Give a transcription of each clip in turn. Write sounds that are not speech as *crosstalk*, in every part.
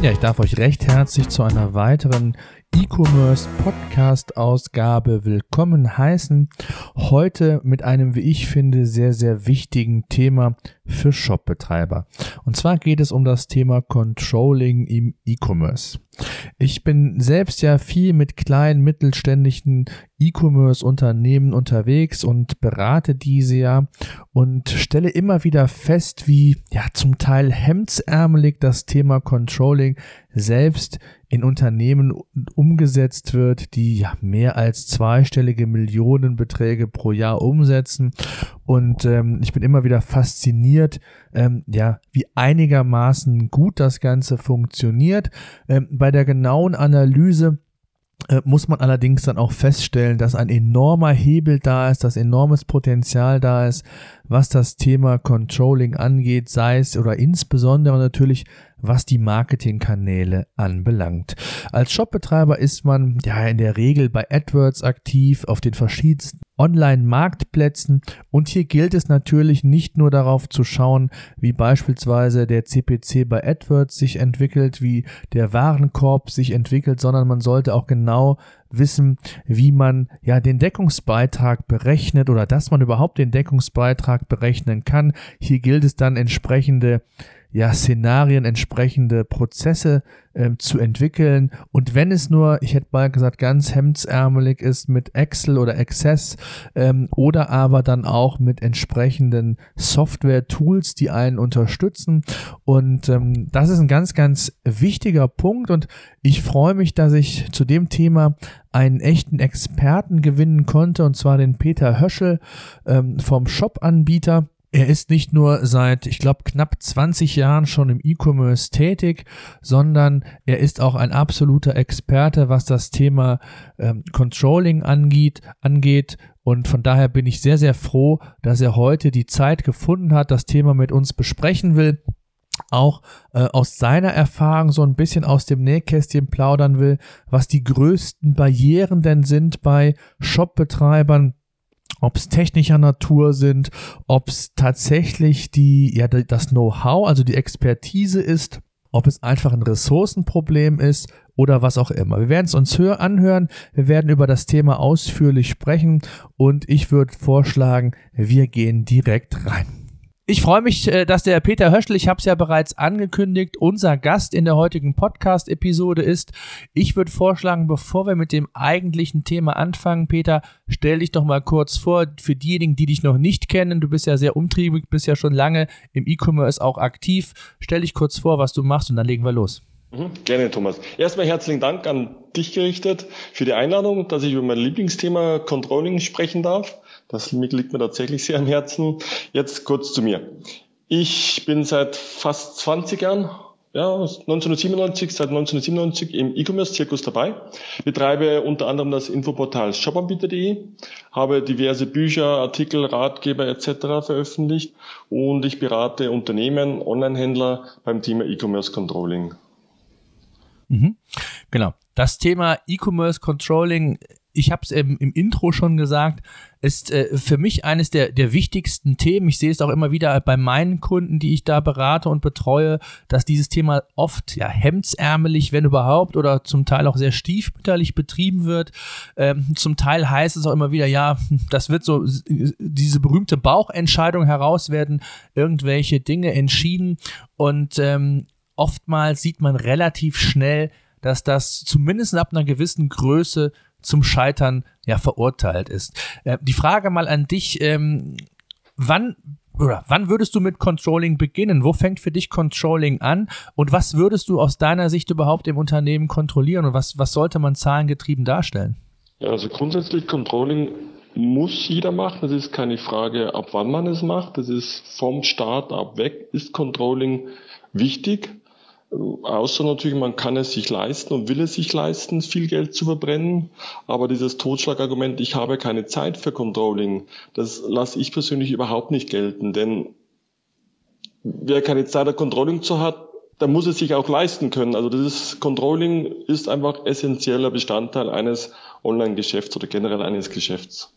Ja, ich darf euch recht herzlich zu einer weiteren E-Commerce Podcast Ausgabe willkommen heißen. Heute mit einem, wie ich finde, sehr, sehr wichtigen Thema für Shopbetreiber. Und zwar geht es um das Thema Controlling im E-Commerce. Ich bin selbst ja viel mit kleinen, mittelständischen E-Commerce-Unternehmen unterwegs und berate diese ja und stelle immer wieder fest, wie ja zum Teil hemdsärmelig das Thema Controlling selbst in Unternehmen umgesetzt wird, die ja mehr als zweistellige Millionenbeträge pro Jahr umsetzen. Und ähm, ich bin immer wieder fasziniert, ähm, ja, wie einigermaßen gut das Ganze funktioniert. Ähm, bei der genauen Analyse äh, muss man allerdings dann auch feststellen, dass ein enormer Hebel da ist, dass enormes Potenzial da ist, was das Thema Controlling angeht, sei es oder insbesondere natürlich was die Marketingkanäle anbelangt. Als Shopbetreiber ist man ja in der Regel bei AdWords aktiv auf den verschiedensten Online-Marktplätzen und hier gilt es natürlich nicht nur darauf zu schauen, wie beispielsweise der CPC bei AdWords sich entwickelt, wie der Warenkorb sich entwickelt, sondern man sollte auch genau wissen, wie man ja den Deckungsbeitrag berechnet oder dass man überhaupt den Deckungsbeitrag berechnen kann. Hier gilt es dann entsprechende ja, Szenarien, entsprechende Prozesse ähm, zu entwickeln. Und wenn es nur, ich hätte mal gesagt, ganz hemdsärmelig ist mit Excel oder Access ähm, oder aber dann auch mit entsprechenden Software-Tools, die einen unterstützen. Und ähm, das ist ein ganz, ganz wichtiger Punkt. Und ich freue mich, dass ich zu dem Thema einen echten Experten gewinnen konnte, und zwar den Peter Höschel ähm, vom Shop-Anbieter er ist nicht nur seit, ich glaube, knapp 20 Jahren schon im E-Commerce tätig, sondern er ist auch ein absoluter Experte, was das Thema ähm, Controlling angeht, angeht. Und von daher bin ich sehr, sehr froh, dass er heute die Zeit gefunden hat, das Thema mit uns besprechen will auch äh, aus seiner Erfahrung so ein bisschen aus dem Nähkästchen plaudern will, was die größten Barrieren denn sind bei Shopbetreibern, ob es technischer Natur sind, ob es tatsächlich die, ja, das Know-how, also die Expertise ist, ob es einfach ein Ressourcenproblem ist oder was auch immer. Wir werden es uns hör anhören, wir werden über das Thema ausführlich sprechen und ich würde vorschlagen, wir gehen direkt rein. Ich freue mich, äh, dass der Peter Höschel, ich habe es ja bereits angekündigt, unser Gast in der heutigen Podcast-Episode ist. Ich würde vorschlagen, bevor wir mit dem eigentlichen Thema anfangen, Peter, stell dich doch mal kurz vor, für diejenigen, die dich noch nicht kennen, du bist ja sehr umtriebig, bist ja schon lange im E-Commerce auch aktiv. Stell dich kurz vor, was du machst und dann legen wir los. Mhm, gerne, Thomas. Erstmal herzlichen Dank an dich gerichtet für die Einladung, dass ich über mein Lieblingsthema Controlling sprechen darf. Das liegt mir tatsächlich sehr am Herzen. Jetzt kurz zu mir. Ich bin seit fast 20 Jahren, ja, 1997, seit 1997 im E-Commerce-Zirkus dabei, betreibe unter anderem das Infoportal shopanbieter.de, habe diverse Bücher, Artikel, Ratgeber etc. veröffentlicht und ich berate Unternehmen, Online-Händler beim Thema E-Commerce Controlling. Mhm. Genau. Das Thema E-Commerce Controlling ich habe es im, im, Intro schon gesagt, ist äh, für mich eines der, der wichtigsten Themen. Ich sehe es auch immer wieder bei meinen Kunden, die ich da berate und betreue, dass dieses Thema oft ja hemdsärmelig, wenn überhaupt, oder zum Teil auch sehr stiefmütterlich betrieben wird. Ähm, zum Teil heißt es auch immer wieder, ja, das wird so diese berühmte Bauchentscheidung heraus werden irgendwelche Dinge entschieden und ähm, oftmals sieht man relativ schnell, dass das zumindest ab einer gewissen Größe zum Scheitern ja verurteilt ist. Äh, die Frage mal an dich, ähm, wann oder wann würdest du mit Controlling beginnen? Wo fängt für dich Controlling an? Und was würdest du aus deiner Sicht überhaupt im Unternehmen kontrollieren? Und was, was sollte man zahlengetrieben darstellen? Ja, also grundsätzlich Controlling muss jeder machen. Das ist keine Frage, ab wann man es macht. Das ist vom Start ab weg ist Controlling wichtig. Außer natürlich, man kann es sich leisten und will es sich leisten, viel Geld zu verbrennen. Aber dieses Totschlagargument, ich habe keine Zeit für Controlling, das lasse ich persönlich überhaupt nicht gelten. Denn wer keine Zeit Controlling zu hat, der muss es sich auch leisten können. Also das Controlling ist einfach essentieller Bestandteil eines Online-Geschäfts oder generell eines Geschäfts.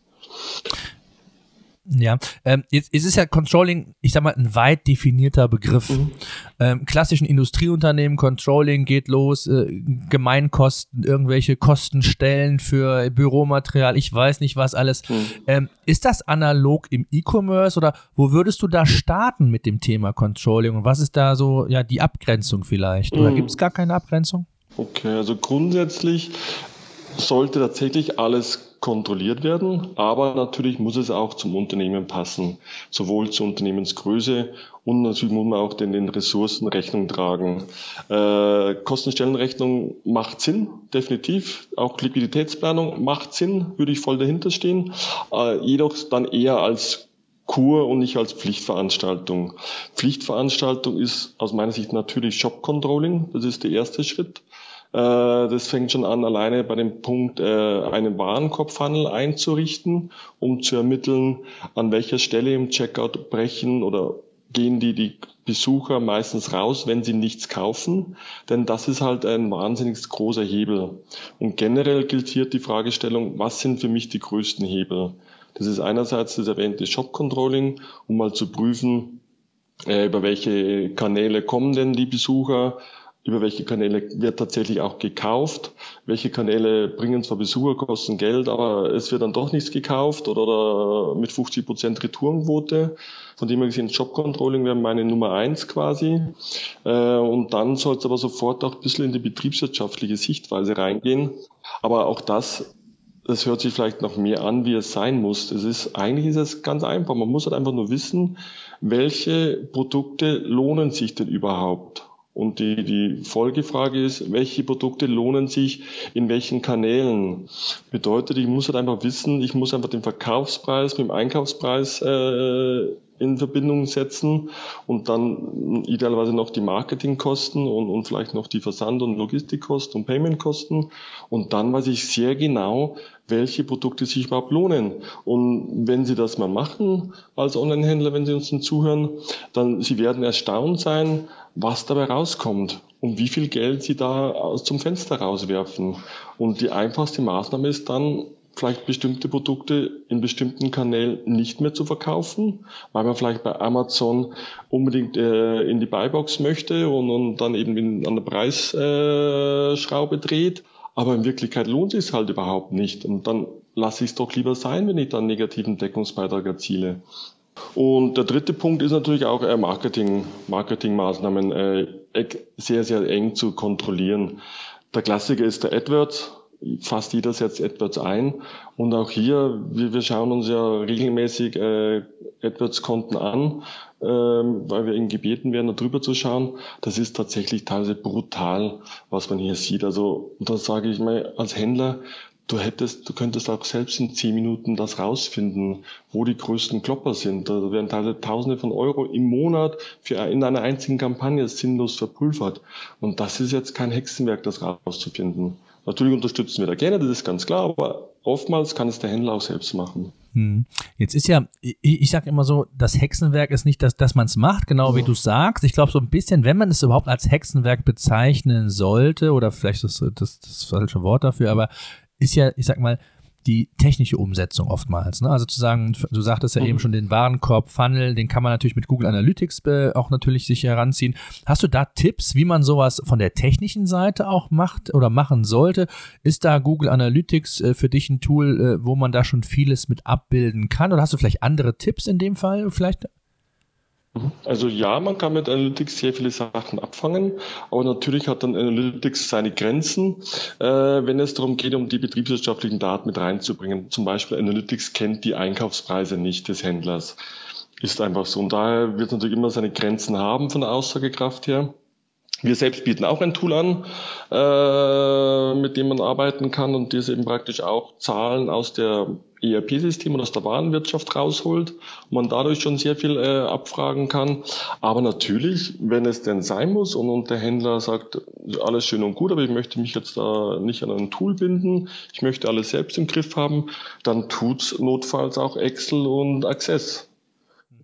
Ja, ähm, jetzt, jetzt ist ja Controlling, ich sag mal, ein weit definierter Begriff. Mhm. Ähm, klassischen Industrieunternehmen, Controlling geht los, äh, Gemeinkosten, irgendwelche Kostenstellen für Büromaterial, ich weiß nicht was alles. Mhm. Ähm, ist das analog im E-Commerce oder wo würdest du da starten mit dem Thema Controlling und was ist da so, ja, die Abgrenzung vielleicht? Oder mhm. gibt es gar keine Abgrenzung? Okay, also grundsätzlich sollte tatsächlich alles kontrolliert werden, aber natürlich muss es auch zum Unternehmen passen, sowohl zur Unternehmensgröße und natürlich muss man auch den, den Ressourcen Rechnung tragen. Äh, Kostenstellenrechnung macht Sinn, definitiv. Auch Liquiditätsplanung macht Sinn, würde ich voll dahinter stehen. Äh, jedoch dann eher als Kur und nicht als Pflichtveranstaltung. Pflichtveranstaltung ist aus meiner Sicht natürlich Shop Controlling. Das ist der erste Schritt. Äh, das fängt schon an, alleine bei dem Punkt, äh, einen Warenkorbfunnel einzurichten, um zu ermitteln, an welcher Stelle im Checkout brechen oder gehen die, die Besucher meistens raus, wenn sie nichts kaufen, denn das ist halt ein wahnsinnig großer Hebel. Und generell gilt hier die Fragestellung, was sind für mich die größten Hebel? Das ist einerseits das erwähnte Shop Controlling, um mal zu prüfen, äh, über welche Kanäle kommen denn die Besucher, über welche Kanäle wird tatsächlich auch gekauft, welche Kanäle bringen zwar Besucher, kosten Geld, aber es wird dann doch nichts gekauft oder, oder mit 50 Prozent Retourenquote. Von dem her gesehen, Jobcontrolling wäre meine Nummer eins quasi. Äh, und dann soll es aber sofort auch ein bisschen in die betriebswirtschaftliche Sichtweise reingehen. Aber auch das das hört sich vielleicht noch mehr an, wie es sein muss. Es ist, eigentlich ist es ganz einfach. Man muss halt einfach nur wissen, welche Produkte lohnen sich denn überhaupt? Und die, die Folgefrage ist, welche Produkte lohnen sich in welchen Kanälen? Bedeutet, ich muss halt einfach wissen, ich muss einfach den Verkaufspreis mit dem Einkaufspreis äh, in Verbindung setzen und dann idealerweise noch die Marketingkosten und, und vielleicht noch die Versand- und Logistikkosten und Paymentkosten. Und dann weiß ich sehr genau, welche Produkte sich überhaupt lohnen. Und wenn Sie das mal machen als Online-Händler, wenn Sie uns dann zuhören, dann Sie werden erstaunt sein, was dabei rauskommt und wie viel Geld Sie da zum Fenster rauswerfen. Und die einfachste Maßnahme ist dann, vielleicht bestimmte Produkte in bestimmten Kanälen nicht mehr zu verkaufen, weil man vielleicht bei Amazon unbedingt äh, in die Buybox möchte und, und dann eben in, an der Preisschraube äh, dreht. Aber in Wirklichkeit lohnt es halt überhaupt nicht. Und dann lasse ich es doch lieber sein, wenn ich dann negativen Deckungsbeitrag erziele. Und der dritte Punkt ist natürlich auch äh, Marketing, Marketingmaßnahmen äh, sehr, sehr eng zu kontrollieren. Der Klassiker ist der AdWords. Fast jeder setzt AdWords ein. Und auch hier, wir, wir schauen uns ja regelmäßig äh, AdWords-Konten an, ähm, weil wir eben gebeten werden, da drüber zu schauen. Das ist tatsächlich teilweise brutal, was man hier sieht. Also, da sage ich mal, als Händler, du hättest, du könntest auch selbst in zehn Minuten das rausfinden, wo die größten Klopper sind. Da werden teilweise Tausende von Euro im Monat für in einer einzigen Kampagne sinnlos verpulvert. Und das ist jetzt kein Hexenwerk, das rauszufinden. Natürlich unterstützen wir da gerne, das ist ganz klar, aber oftmals kann es der Händler auch selbst machen. Hm. Jetzt ist ja, ich, ich sage immer so, das Hexenwerk ist nicht, dass, dass man es macht, genau wie du sagst. Ich glaube so ein bisschen, wenn man es überhaupt als Hexenwerk bezeichnen sollte, oder vielleicht ist das das, das falsche Wort dafür, aber ist ja, ich sag mal, die technische Umsetzung oftmals. Ne? Also zu sagen, du sagtest ja mhm. eben schon den Warenkorb-Funnel, den kann man natürlich mit Google Analytics auch natürlich sich heranziehen. Hast du da Tipps, wie man sowas von der technischen Seite auch macht oder machen sollte? Ist da Google Analytics äh, für dich ein Tool, äh, wo man da schon vieles mit abbilden kann? Oder hast du vielleicht andere Tipps in dem Fall? Vielleicht? Also ja, man kann mit Analytics sehr viele Sachen abfangen, aber natürlich hat dann Analytics seine Grenzen, äh, wenn es darum geht, um die betriebswirtschaftlichen Daten mit reinzubringen. Zum Beispiel Analytics kennt die Einkaufspreise nicht des Händlers. Ist einfach so. Und daher wird es natürlich immer seine Grenzen haben von der Aussagekraft her. Wir selbst bieten auch ein Tool an, äh, mit dem man arbeiten kann und das eben praktisch auch Zahlen aus der ERP-System und aus der Warenwirtschaft rausholt und man dadurch schon sehr viel äh, abfragen kann. Aber natürlich, wenn es denn sein muss und, und der Händler sagt, alles schön und gut, aber ich möchte mich jetzt da nicht an ein Tool binden, ich möchte alles selbst im Griff haben, dann tut's notfalls auch Excel und Access,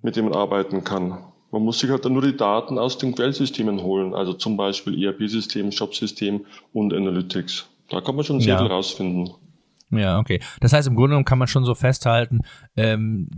mit dem man arbeiten kann. Man muss sich halt dann nur die Daten aus den Quellsystemen holen, also zum Beispiel ERP-System, Shop-System und Analytics. Da kann man schon sehr ja. viel rausfinden. Ja, okay. Das heißt, im Grunde genommen kann man schon so festhalten, ähm,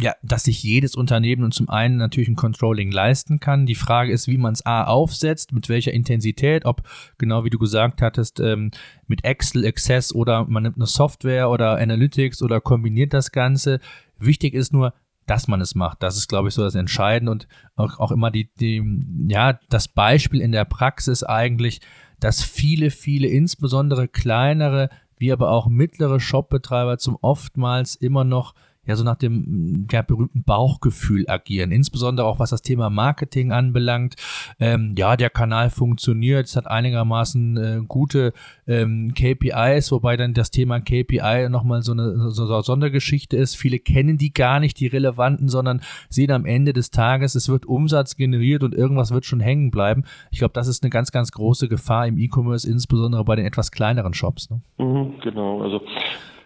ja, dass sich jedes Unternehmen zum einen natürlich ein Controlling leisten kann. Die Frage ist, wie man es A aufsetzt, mit welcher Intensität, ob genau wie du gesagt hattest, ähm, mit Excel, Access oder man nimmt eine Software oder Analytics oder kombiniert das Ganze. Wichtig ist nur, dass man es macht. Das ist, glaube ich, so das Entscheidende und auch, auch immer die, die, ja, das Beispiel in der Praxis eigentlich, dass viele, viele, insbesondere kleinere wie aber auch mittlere Shopbetreiber zum oftmals immer noch ja so nach dem ja, berühmten Bauchgefühl agieren. Insbesondere auch was das Thema Marketing anbelangt. Ähm, ja, der Kanal funktioniert, es hat einigermaßen äh, gute ähm, KPIs, wobei dann das Thema KPI nochmal so eine, so eine Sondergeschichte ist. Viele kennen die gar nicht, die relevanten, sondern sehen am Ende des Tages, es wird Umsatz generiert und irgendwas wird schon hängen bleiben. Ich glaube, das ist eine ganz, ganz große Gefahr im E-Commerce, insbesondere bei den etwas kleineren Shops. Ne? Mhm, genau, also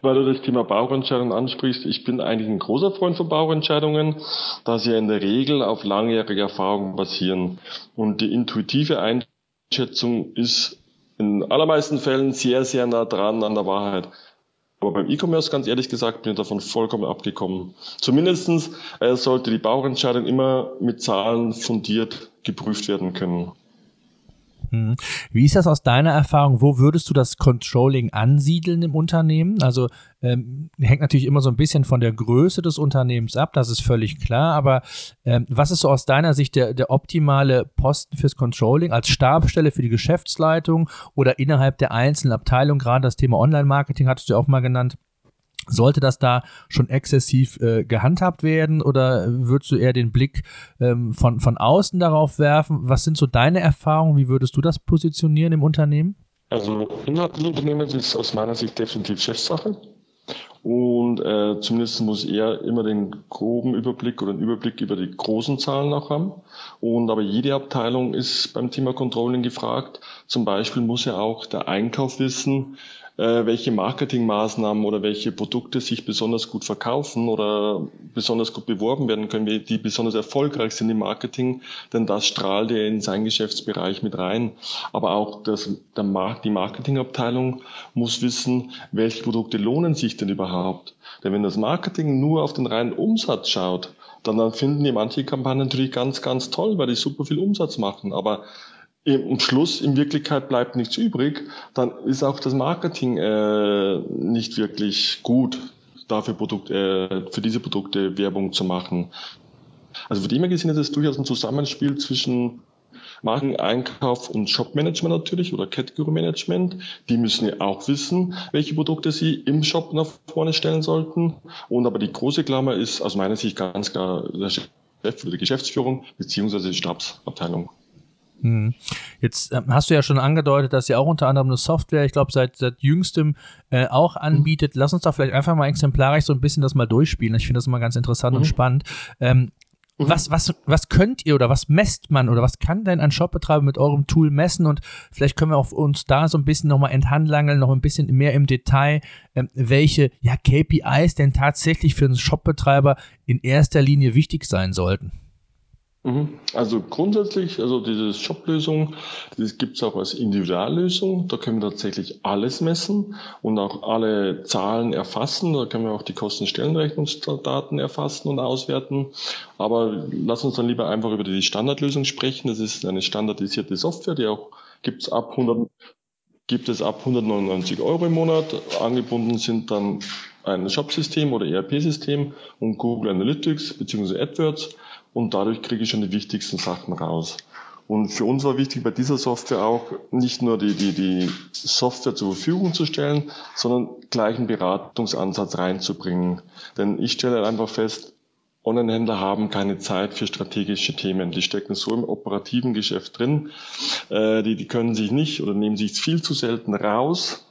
weil du das Thema Bauentscheidungen ansprichst. Ich bin eigentlich ein großer Freund von Bauentscheidungen, da sie ja in der Regel auf langjährige Erfahrungen basieren. Und die intuitive Einschätzung ist in allermeisten Fällen sehr, sehr nah dran an der Wahrheit. Aber beim E-Commerce, ganz ehrlich gesagt, bin ich davon vollkommen abgekommen. Zumindestens äh, sollte die Bauentscheidung immer mit Zahlen fundiert geprüft werden können. Hm. Wie ist das aus deiner Erfahrung? Wo würdest du das Controlling ansiedeln im Unternehmen? Also ähm, hängt natürlich immer so ein bisschen von der Größe des Unternehmens ab, das ist völlig klar. Aber ähm, was ist so aus deiner Sicht der, der optimale Posten fürs Controlling als Stabstelle für die Geschäftsleitung oder innerhalb der einzelnen Abteilungen? Gerade das Thema Online-Marketing hattest du auch mal genannt. Sollte das da schon exzessiv äh, gehandhabt werden oder würdest du eher den Blick ähm, von, von außen darauf werfen? Was sind so deine Erfahrungen? Wie würdest du das positionieren im Unternehmen? Also innerhalb des Unternehmens ist aus meiner Sicht definitiv Chefsache. Und äh, zumindest muss er immer den groben Überblick oder einen Überblick über die großen Zahlen auch haben. Und aber jede Abteilung ist beim Thema Controlling gefragt. Zum Beispiel muss ja auch der Einkauf wissen, äh, welche Marketingmaßnahmen oder welche Produkte sich besonders gut verkaufen oder besonders gut beworben werden können, die besonders erfolgreich sind im Marketing, denn das strahlt er in seinen Geschäftsbereich mit rein. Aber auch das, der Markt, die Marketingabteilung muss wissen, welche Produkte lohnen sich denn überhaupt. Denn wenn das Marketing nur auf den reinen Umsatz schaut, dann, dann finden die manche Kampagnen natürlich ganz, ganz toll, weil die super viel Umsatz machen. Aber im Schluss in Wirklichkeit bleibt nichts übrig, dann ist auch das Marketing äh, nicht wirklich gut, dafür Produkt, äh, für diese Produkte Werbung zu machen. Also von dem her gesehen ist es durchaus ein Zusammenspiel zwischen Marken, Einkauf und Shopmanagement natürlich oder Category Management. Die müssen ja auch wissen, welche Produkte sie im Shop nach vorne stellen sollten. Und aber die große Klammer ist aus meiner Sicht ganz klar der Chef oder die Geschäftsführung beziehungsweise die Stabsabteilung. Hm. Jetzt äh, hast du ja schon angedeutet, dass ihr auch unter anderem eine Software, ich glaube, seit, seit jüngstem äh, auch anbietet. Lass uns da vielleicht einfach mal exemplarisch so ein bisschen das mal durchspielen. Ich finde das immer ganz interessant mhm. und spannend. Ähm, mhm. was, was, was könnt ihr oder was messt man oder was kann denn ein Shopbetreiber mit eurem Tool messen? Und vielleicht können wir auch uns da so ein bisschen nochmal enthandlangeln, noch ein bisschen mehr im Detail, ähm, welche ja, KPIs denn tatsächlich für einen Shopbetreiber in erster Linie wichtig sein sollten. Mhm. Also grundsätzlich, also diese Shop-Lösung, das gibt es auch als Individuallösung. Da können wir tatsächlich alles messen und auch alle Zahlen erfassen. Da können wir auch die Kostenstellenrechnungsdaten erfassen und auswerten. Aber lass uns dann lieber einfach über die Standardlösung sprechen. Das ist eine standardisierte Software, die auch gibt's ab 100, gibt es ab 199 Euro im Monat. Angebunden sind dann ein Shop-System oder ERP-System und Google Analytics bzw. AdWords und dadurch kriege ich schon die wichtigsten Sachen raus. Und für uns war wichtig bei dieser Software auch nicht nur die, die, die Software zur Verfügung zu stellen, sondern gleich einen Beratungsansatz reinzubringen. Denn ich stelle einfach fest, Online-Händler haben keine Zeit für strategische Themen. Die stecken so im operativen Geschäft drin. Äh, die, die können sich nicht oder nehmen sich viel zu selten raus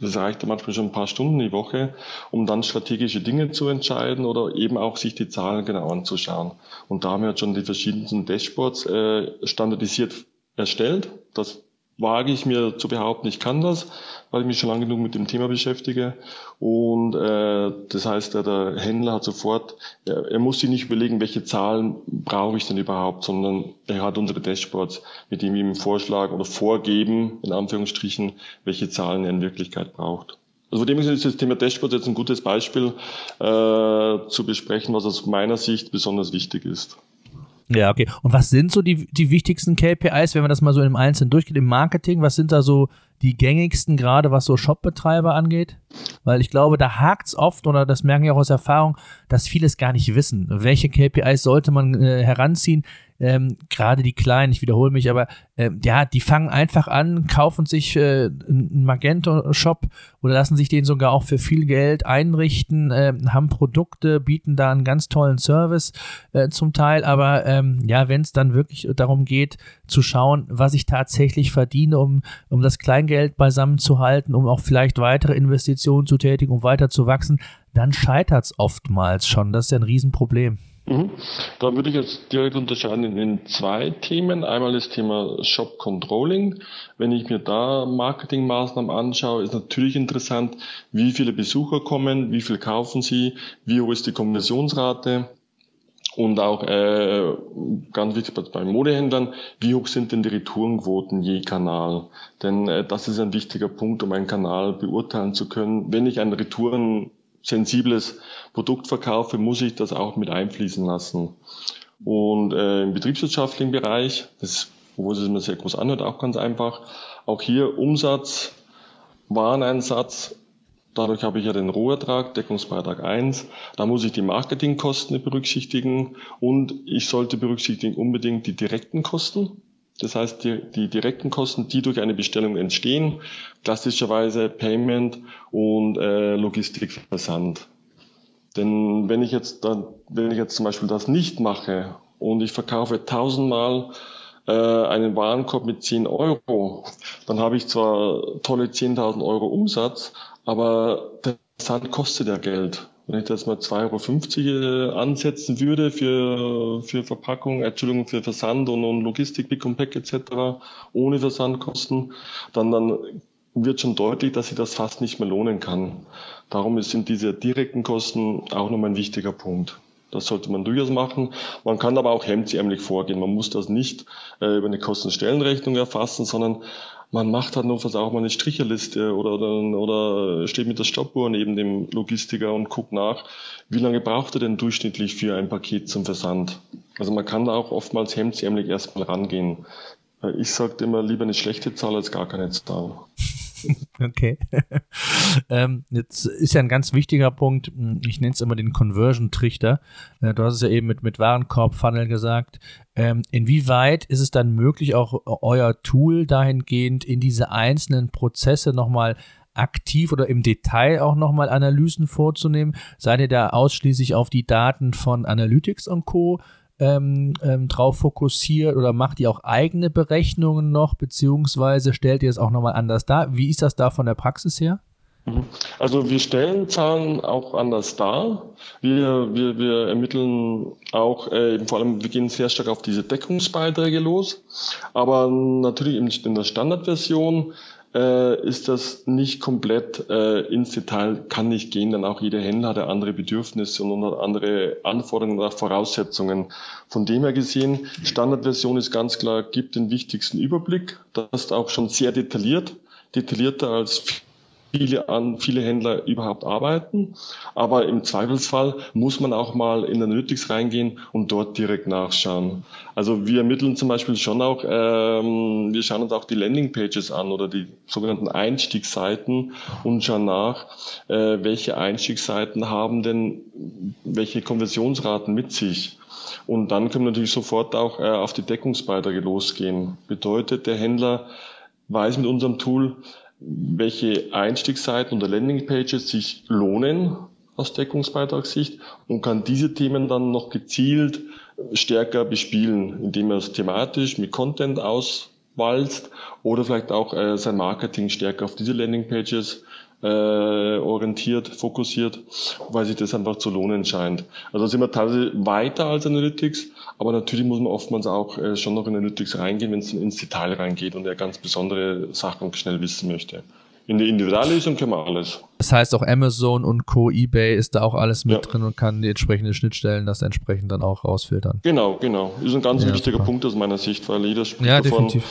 das reicht manchmal schon ein paar Stunden die Woche, um dann strategische Dinge zu entscheiden oder eben auch sich die Zahlen genau anzuschauen. Und da haben wir jetzt schon die verschiedensten Dashboards äh, standardisiert erstellt. Das wage ich mir zu behaupten, ich kann das, weil ich mich schon lange genug mit dem Thema beschäftige. Und äh, das heißt, der, der Händler hat sofort, er, er muss sich nicht überlegen, welche Zahlen brauche ich denn überhaupt, sondern er hat unsere Dashboards, mit dem wir ihm vorschlagen oder vorgeben, in Anführungsstrichen, welche Zahlen er in Wirklichkeit braucht. Also von dem ist das Thema Dashboard jetzt ein gutes Beispiel äh, zu besprechen, was aus meiner Sicht besonders wichtig ist. Ja, okay. Und was sind so die, die wichtigsten KPIs, wenn man das mal so im Einzelnen durchgeht, im Marketing? Was sind da so die gängigsten, gerade was so Shopbetreiber angeht? Weil ich glaube, da hakt's oft, oder das merken wir auch aus Erfahrung, dass viele es gar nicht wissen. Welche KPIs sollte man äh, heranziehen? ähm, gerade die Kleinen, ich wiederhole mich, aber ähm, ja, die fangen einfach an, kaufen sich äh, einen Magento-Shop oder lassen sich den sogar auch für viel Geld einrichten, äh, haben Produkte, bieten da einen ganz tollen Service äh, zum Teil, aber ähm, ja, wenn es dann wirklich darum geht, zu schauen, was ich tatsächlich verdiene, um, um das Kleingeld beisammen zu halten, um auch vielleicht weitere Investitionen zu tätigen, um weiter zu wachsen, dann scheitert es oftmals schon. Das ist ja ein Riesenproblem. Mhm. Da würde ich jetzt direkt unterscheiden in zwei Themen. Einmal das Thema Shop Controlling. Wenn ich mir da Marketingmaßnahmen anschaue, ist natürlich interessant, wie viele Besucher kommen, wie viel kaufen sie, wie hoch ist die Konversionsrate. Und auch äh, ganz wichtig bei Modehändlern, wie hoch sind denn die Retourenquoten je Kanal? Denn äh, das ist ein wichtiger Punkt, um einen Kanal beurteilen zu können. Wenn ich einen Retouren sensibles Produkt verkaufe, muss ich das auch mit einfließen lassen. Und äh, im betriebswirtschaftlichen Bereich, das, wo es mir sehr groß anhört, auch ganz einfach, auch hier Umsatz, Wareneinsatz, dadurch habe ich ja den Rohertrag, Deckungsbeitrag 1, da muss ich die Marketingkosten berücksichtigen und ich sollte berücksichtigen unbedingt die direkten Kosten, das heißt, die, die direkten Kosten, die durch eine Bestellung entstehen, klassischerweise Payment und äh, Logistikversand. Denn wenn ich jetzt dann, wenn ich jetzt zum Beispiel das nicht mache und ich verkaufe tausendmal äh, einen Warenkorb mit 10 Euro, dann habe ich zwar tolle 10.000 Euro Umsatz, aber der Versand kostet ja Geld. Wenn ich das mal 2,50 Euro äh, ansetzen würde für, für Verpackung, Entschuldigung, für Versand und, und Logistik, Pick und Pack etc., ohne Versandkosten, dann, dann wird schon deutlich, dass sich das fast nicht mehr lohnen kann. Darum sind diese direkten Kosten auch nochmal ein wichtiger Punkt. Das sollte man durchaus machen. Man kann aber auch hemdsärmlich vorgehen. Man muss das nicht äh, über eine Kostenstellenrechnung erfassen, sondern man macht halt nur auch mal eine Stricherliste oder, oder, oder steht mit der Stoppuhr neben dem Logistiker und guckt nach, wie lange braucht er denn durchschnittlich für ein Paket zum Versand. Also man kann da auch oftmals hemdsärmlich erstmal rangehen. Ich sage immer lieber eine schlechte Zahl als gar keine Zahl. Okay. *laughs* ähm, jetzt ist ja ein ganz wichtiger Punkt, hm, ich nenne es immer den Conversion-Trichter. Äh, du hast es ja eben mit, mit Warenkorb-Funnel gesagt. Ähm, inwieweit ist es dann möglich, auch euer Tool dahingehend in diese einzelnen Prozesse nochmal aktiv oder im Detail auch nochmal Analysen vorzunehmen? Seid ihr da ausschließlich auf die Daten von Analytics und Co ähm, ähm, drauf fokussiert oder macht ihr auch eigene Berechnungen noch, beziehungsweise stellt ihr es auch nochmal anders dar? Wie ist das da von der Praxis her? Mhm. Also wir stellen Zahlen auch anders dar. Wir, wir, wir ermitteln auch, äh, vor allem, wir gehen sehr stark auf diese Deckungsbeiträge los. Aber natürlich in der Standardversion äh, ist das nicht komplett äh, ins Detail, kann nicht gehen, denn auch jeder Händler hat andere Bedürfnisse und hat andere Anforderungen und Voraussetzungen. Von dem her gesehen, Standardversion ist ganz klar, gibt den wichtigsten Überblick. Das ist auch schon sehr detailliert, detaillierter als viele, an, viele Händler überhaupt arbeiten. Aber im Zweifelsfall muss man auch mal in Analytics reingehen und dort direkt nachschauen. Also wir ermitteln zum Beispiel schon auch, ähm, wir schauen uns auch die Landingpages an oder die sogenannten Einstiegsseiten und schauen nach, äh, welche Einstiegsseiten haben denn welche Konversionsraten mit sich. Und dann können wir natürlich sofort auch äh, auf die Deckungsbeiträge losgehen. Bedeutet, der Händler weiß mit unserem Tool, welche Einstiegsseiten oder Landingpages sich lohnen aus Deckungsbeitragssicht und kann diese Themen dann noch gezielt stärker bespielen, indem er es thematisch mit Content auswalzt oder vielleicht auch äh, sein Marketing stärker auf diese Landingpages äh, orientiert, fokussiert, weil sich das einfach zu lohnen scheint. Also da sind wir teilweise weiter als Analytics, aber natürlich muss man oftmals auch äh, schon noch in Analytics reingehen, wenn es ins Detail reingeht und er ganz besondere Sachen schnell wissen möchte. In der Individuallösung können wir alles. Das heißt auch Amazon und Co. eBay ist da auch alles mit ja. drin und kann die entsprechenden Schnittstellen das entsprechend dann auch rausfiltern. Genau, genau. Ist ein ganz ja, wichtiger super. Punkt aus meiner Sicht, weil jeder spricht ja, davon.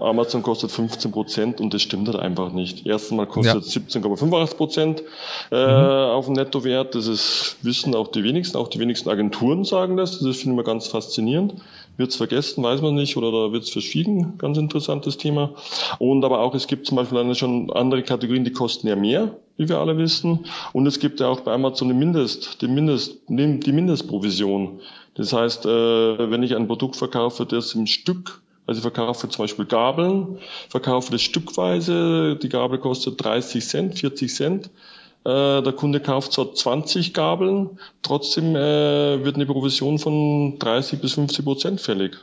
Amazon kostet 15 Prozent und das stimmt halt einfach nicht. Erstens mal kostet ja. 17,85 Prozent äh, mhm. auf dem Nettowert. Das ist, wissen auch die wenigsten, auch die wenigsten Agenturen sagen das. Das finden wir ganz faszinierend. Wird's vergessen, weiß man nicht, oder da wird's verschwiegen. Ganz interessantes Thema. Und aber auch, es gibt zum Beispiel schon andere Kategorien, die kosten ja mehr, wie wir alle wissen. Und es gibt ja auch bei Amazon die Mindest, die Mindest, die Mindestprovision. Das heißt, äh, wenn ich ein Produkt verkaufe, das im Stück also ich verkaufe zum Beispiel Gabeln, verkaufe das stückweise, die Gabel kostet 30 Cent, 40 Cent. Äh, der Kunde kauft zwar 20 Gabeln, trotzdem äh, wird eine Provision von 30 bis 50 Prozent fällig.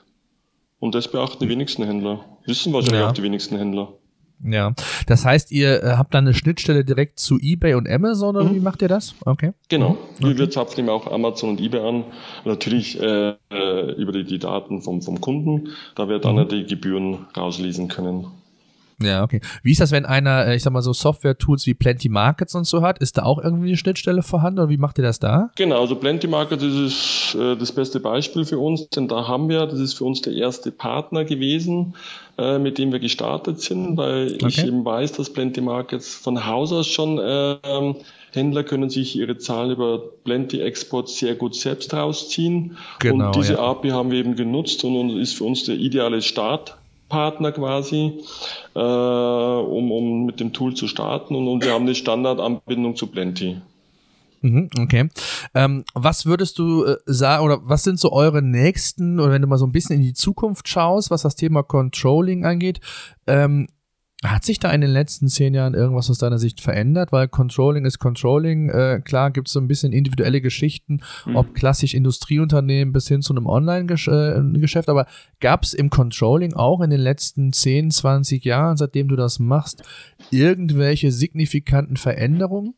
Und das beachten die wenigsten Händler. Wissen wahrscheinlich ja. auch die wenigsten Händler. Ja, das heißt, ihr äh, habt dann eine Schnittstelle direkt zu eBay und Amazon oder mhm. wie macht ihr das? Okay. Genau. Mhm. Okay. Wir zapfen eben auch Amazon und eBay an. Natürlich äh, äh, über die, die Daten vom, vom Kunden, da wir dann mhm. die Gebühren rauslesen können. Ja, okay. Wie ist das, wenn einer, äh, ich sag mal so Software-Tools wie Plenty Markets und so hat? Ist da auch irgendwie eine Schnittstelle vorhanden oder wie macht ihr das da? Genau, also Plenty Markets ist äh, das beste Beispiel für uns, denn da haben wir, das ist für uns der erste Partner gewesen, äh, mit dem wir gestartet sind, weil okay. ich eben weiß, dass Plenty Markets von Haus aus schon äh, Händler können sich ihre Zahlen über Plenty Export sehr gut selbst rausziehen. Genau, und diese ja. API haben wir eben genutzt und, und ist für uns der ideale Start Partner quasi, äh, um, um mit dem Tool zu starten und, und wir haben eine Standardanbindung zu Plenty. Mhm, okay. Ähm, was würdest du äh, sagen, oder was sind so eure nächsten, oder wenn du mal so ein bisschen in die Zukunft schaust, was das Thema Controlling angeht, ähm, hat sich da in den letzten zehn Jahren irgendwas aus deiner Sicht verändert? Weil Controlling ist Controlling. Äh, klar gibt es so ein bisschen individuelle Geschichten, mhm. ob klassisch Industrieunternehmen bis hin zu einem Online-Geschäft. Äh, aber gab es im Controlling auch in den letzten 10, 20 Jahren, seitdem du das machst, irgendwelche signifikanten Veränderungen?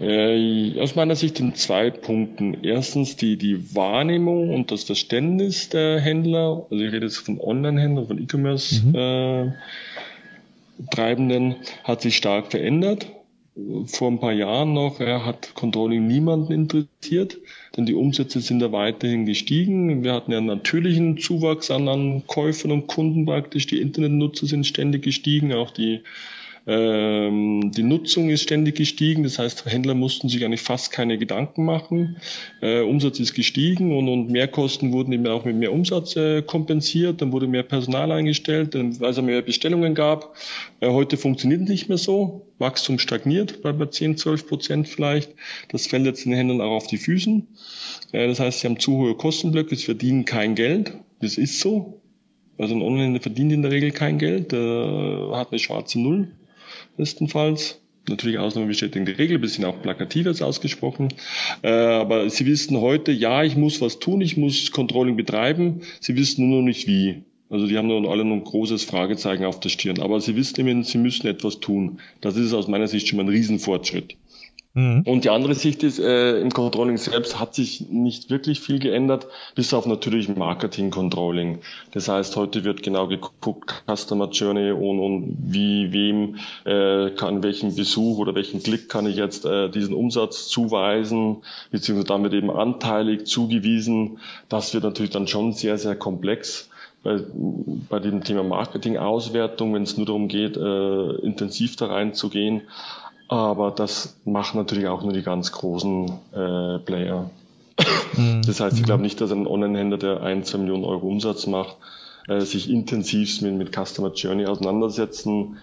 Äh, aus meiner Sicht in zwei Punkten. Erstens die, die Wahrnehmung und das Verständnis der Händler. Also ich rede jetzt von Online-Händlern, von E-Commerce. Mhm. Äh, Treibenden hat sich stark verändert. Vor ein paar Jahren noch ja, hat Controlling niemanden interessiert, denn die Umsätze sind da weiterhin gestiegen. Wir hatten ja einen natürlichen Zuwachs an, an Käufern und Kunden praktisch. Die Internetnutzer sind ständig gestiegen, auch die ähm, die Nutzung ist ständig gestiegen, das heißt, Händler mussten sich eigentlich fast keine Gedanken machen. Äh, Umsatz ist gestiegen und, und Mehrkosten wurden eben auch mit mehr Umsatz äh, kompensiert. Dann wurde mehr Personal eingestellt, weil es mehr Bestellungen gab. Äh, heute funktioniert nicht mehr so. Wachstum stagniert bei 10, 12 Prozent vielleicht. Das fällt jetzt den Händlern auch auf die Füßen. Äh, das heißt, sie haben zu hohe Kostenblöcke, sie verdienen kein Geld. Das ist so. Also ein Online verdient in der Regel kein Geld, der hat eine schwarze Null bestenfalls. Natürlich Ausnahme bestätigen die Regel, bisschen auch plakativ jetzt ausgesprochen. Äh, aber Sie wissen heute, ja, ich muss was tun, ich muss Controlling betreiben. Sie wissen nur noch nicht wie. Also die haben nun alle noch ein großes Fragezeichen auf der Stirn. Aber sie wissen immerhin, sie müssen etwas tun. Das ist aus meiner Sicht schon mal ein Riesenfortschritt. Mhm. Und die andere Sicht ist, äh, im Controlling selbst hat sich nicht wirklich viel geändert, bis auf natürlich Marketing-Controlling. Das heißt, heute wird genau geguckt, Customer Journey und, und wie, wem äh, kann, welchen Besuch oder welchen Klick kann ich jetzt äh, diesen Umsatz zuweisen, beziehungsweise damit eben anteilig zugewiesen. Das wird natürlich dann schon sehr, sehr komplex bei, bei dem Thema Marketing-Auswertung, wenn es nur darum geht, äh, intensiv da reinzugehen. Aber das machen natürlich auch nur die ganz großen äh, Player. Mhm. Das heißt, ich glaube nicht, dass ein Online-Händler, der ein, zwei Millionen Euro Umsatz macht, äh, sich intensivst mit, mit Customer Journey auseinandersetzen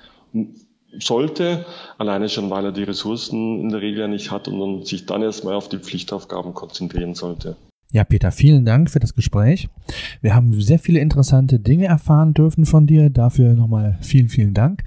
sollte, alleine schon, weil er die Ressourcen in der Regel ja nicht hat und, und sich dann erstmal auf die Pflichtaufgaben konzentrieren sollte. Ja, Peter, vielen Dank für das Gespräch. Wir haben sehr viele interessante Dinge erfahren dürfen von dir. Dafür nochmal vielen, vielen Dank.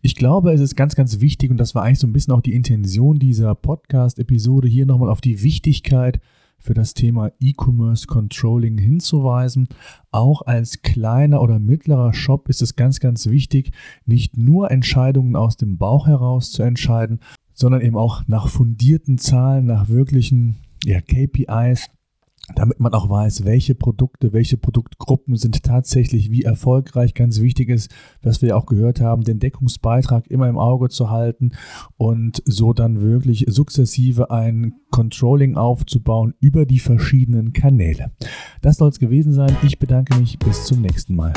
Ich glaube, es ist ganz, ganz wichtig und das war eigentlich so ein bisschen auch die Intention dieser Podcast-Episode, hier nochmal auf die Wichtigkeit für das Thema E-Commerce Controlling hinzuweisen. Auch als kleiner oder mittlerer Shop ist es ganz, ganz wichtig, nicht nur Entscheidungen aus dem Bauch heraus zu entscheiden, sondern eben auch nach fundierten Zahlen, nach wirklichen ja, KPIs damit man auch weiß, welche Produkte, welche Produktgruppen sind tatsächlich wie erfolgreich. Ganz wichtig ist, was wir auch gehört haben, den Deckungsbeitrag immer im Auge zu halten und so dann wirklich sukzessive ein Controlling aufzubauen über die verschiedenen Kanäle. Das soll es gewesen sein. Ich bedanke mich. Bis zum nächsten Mal.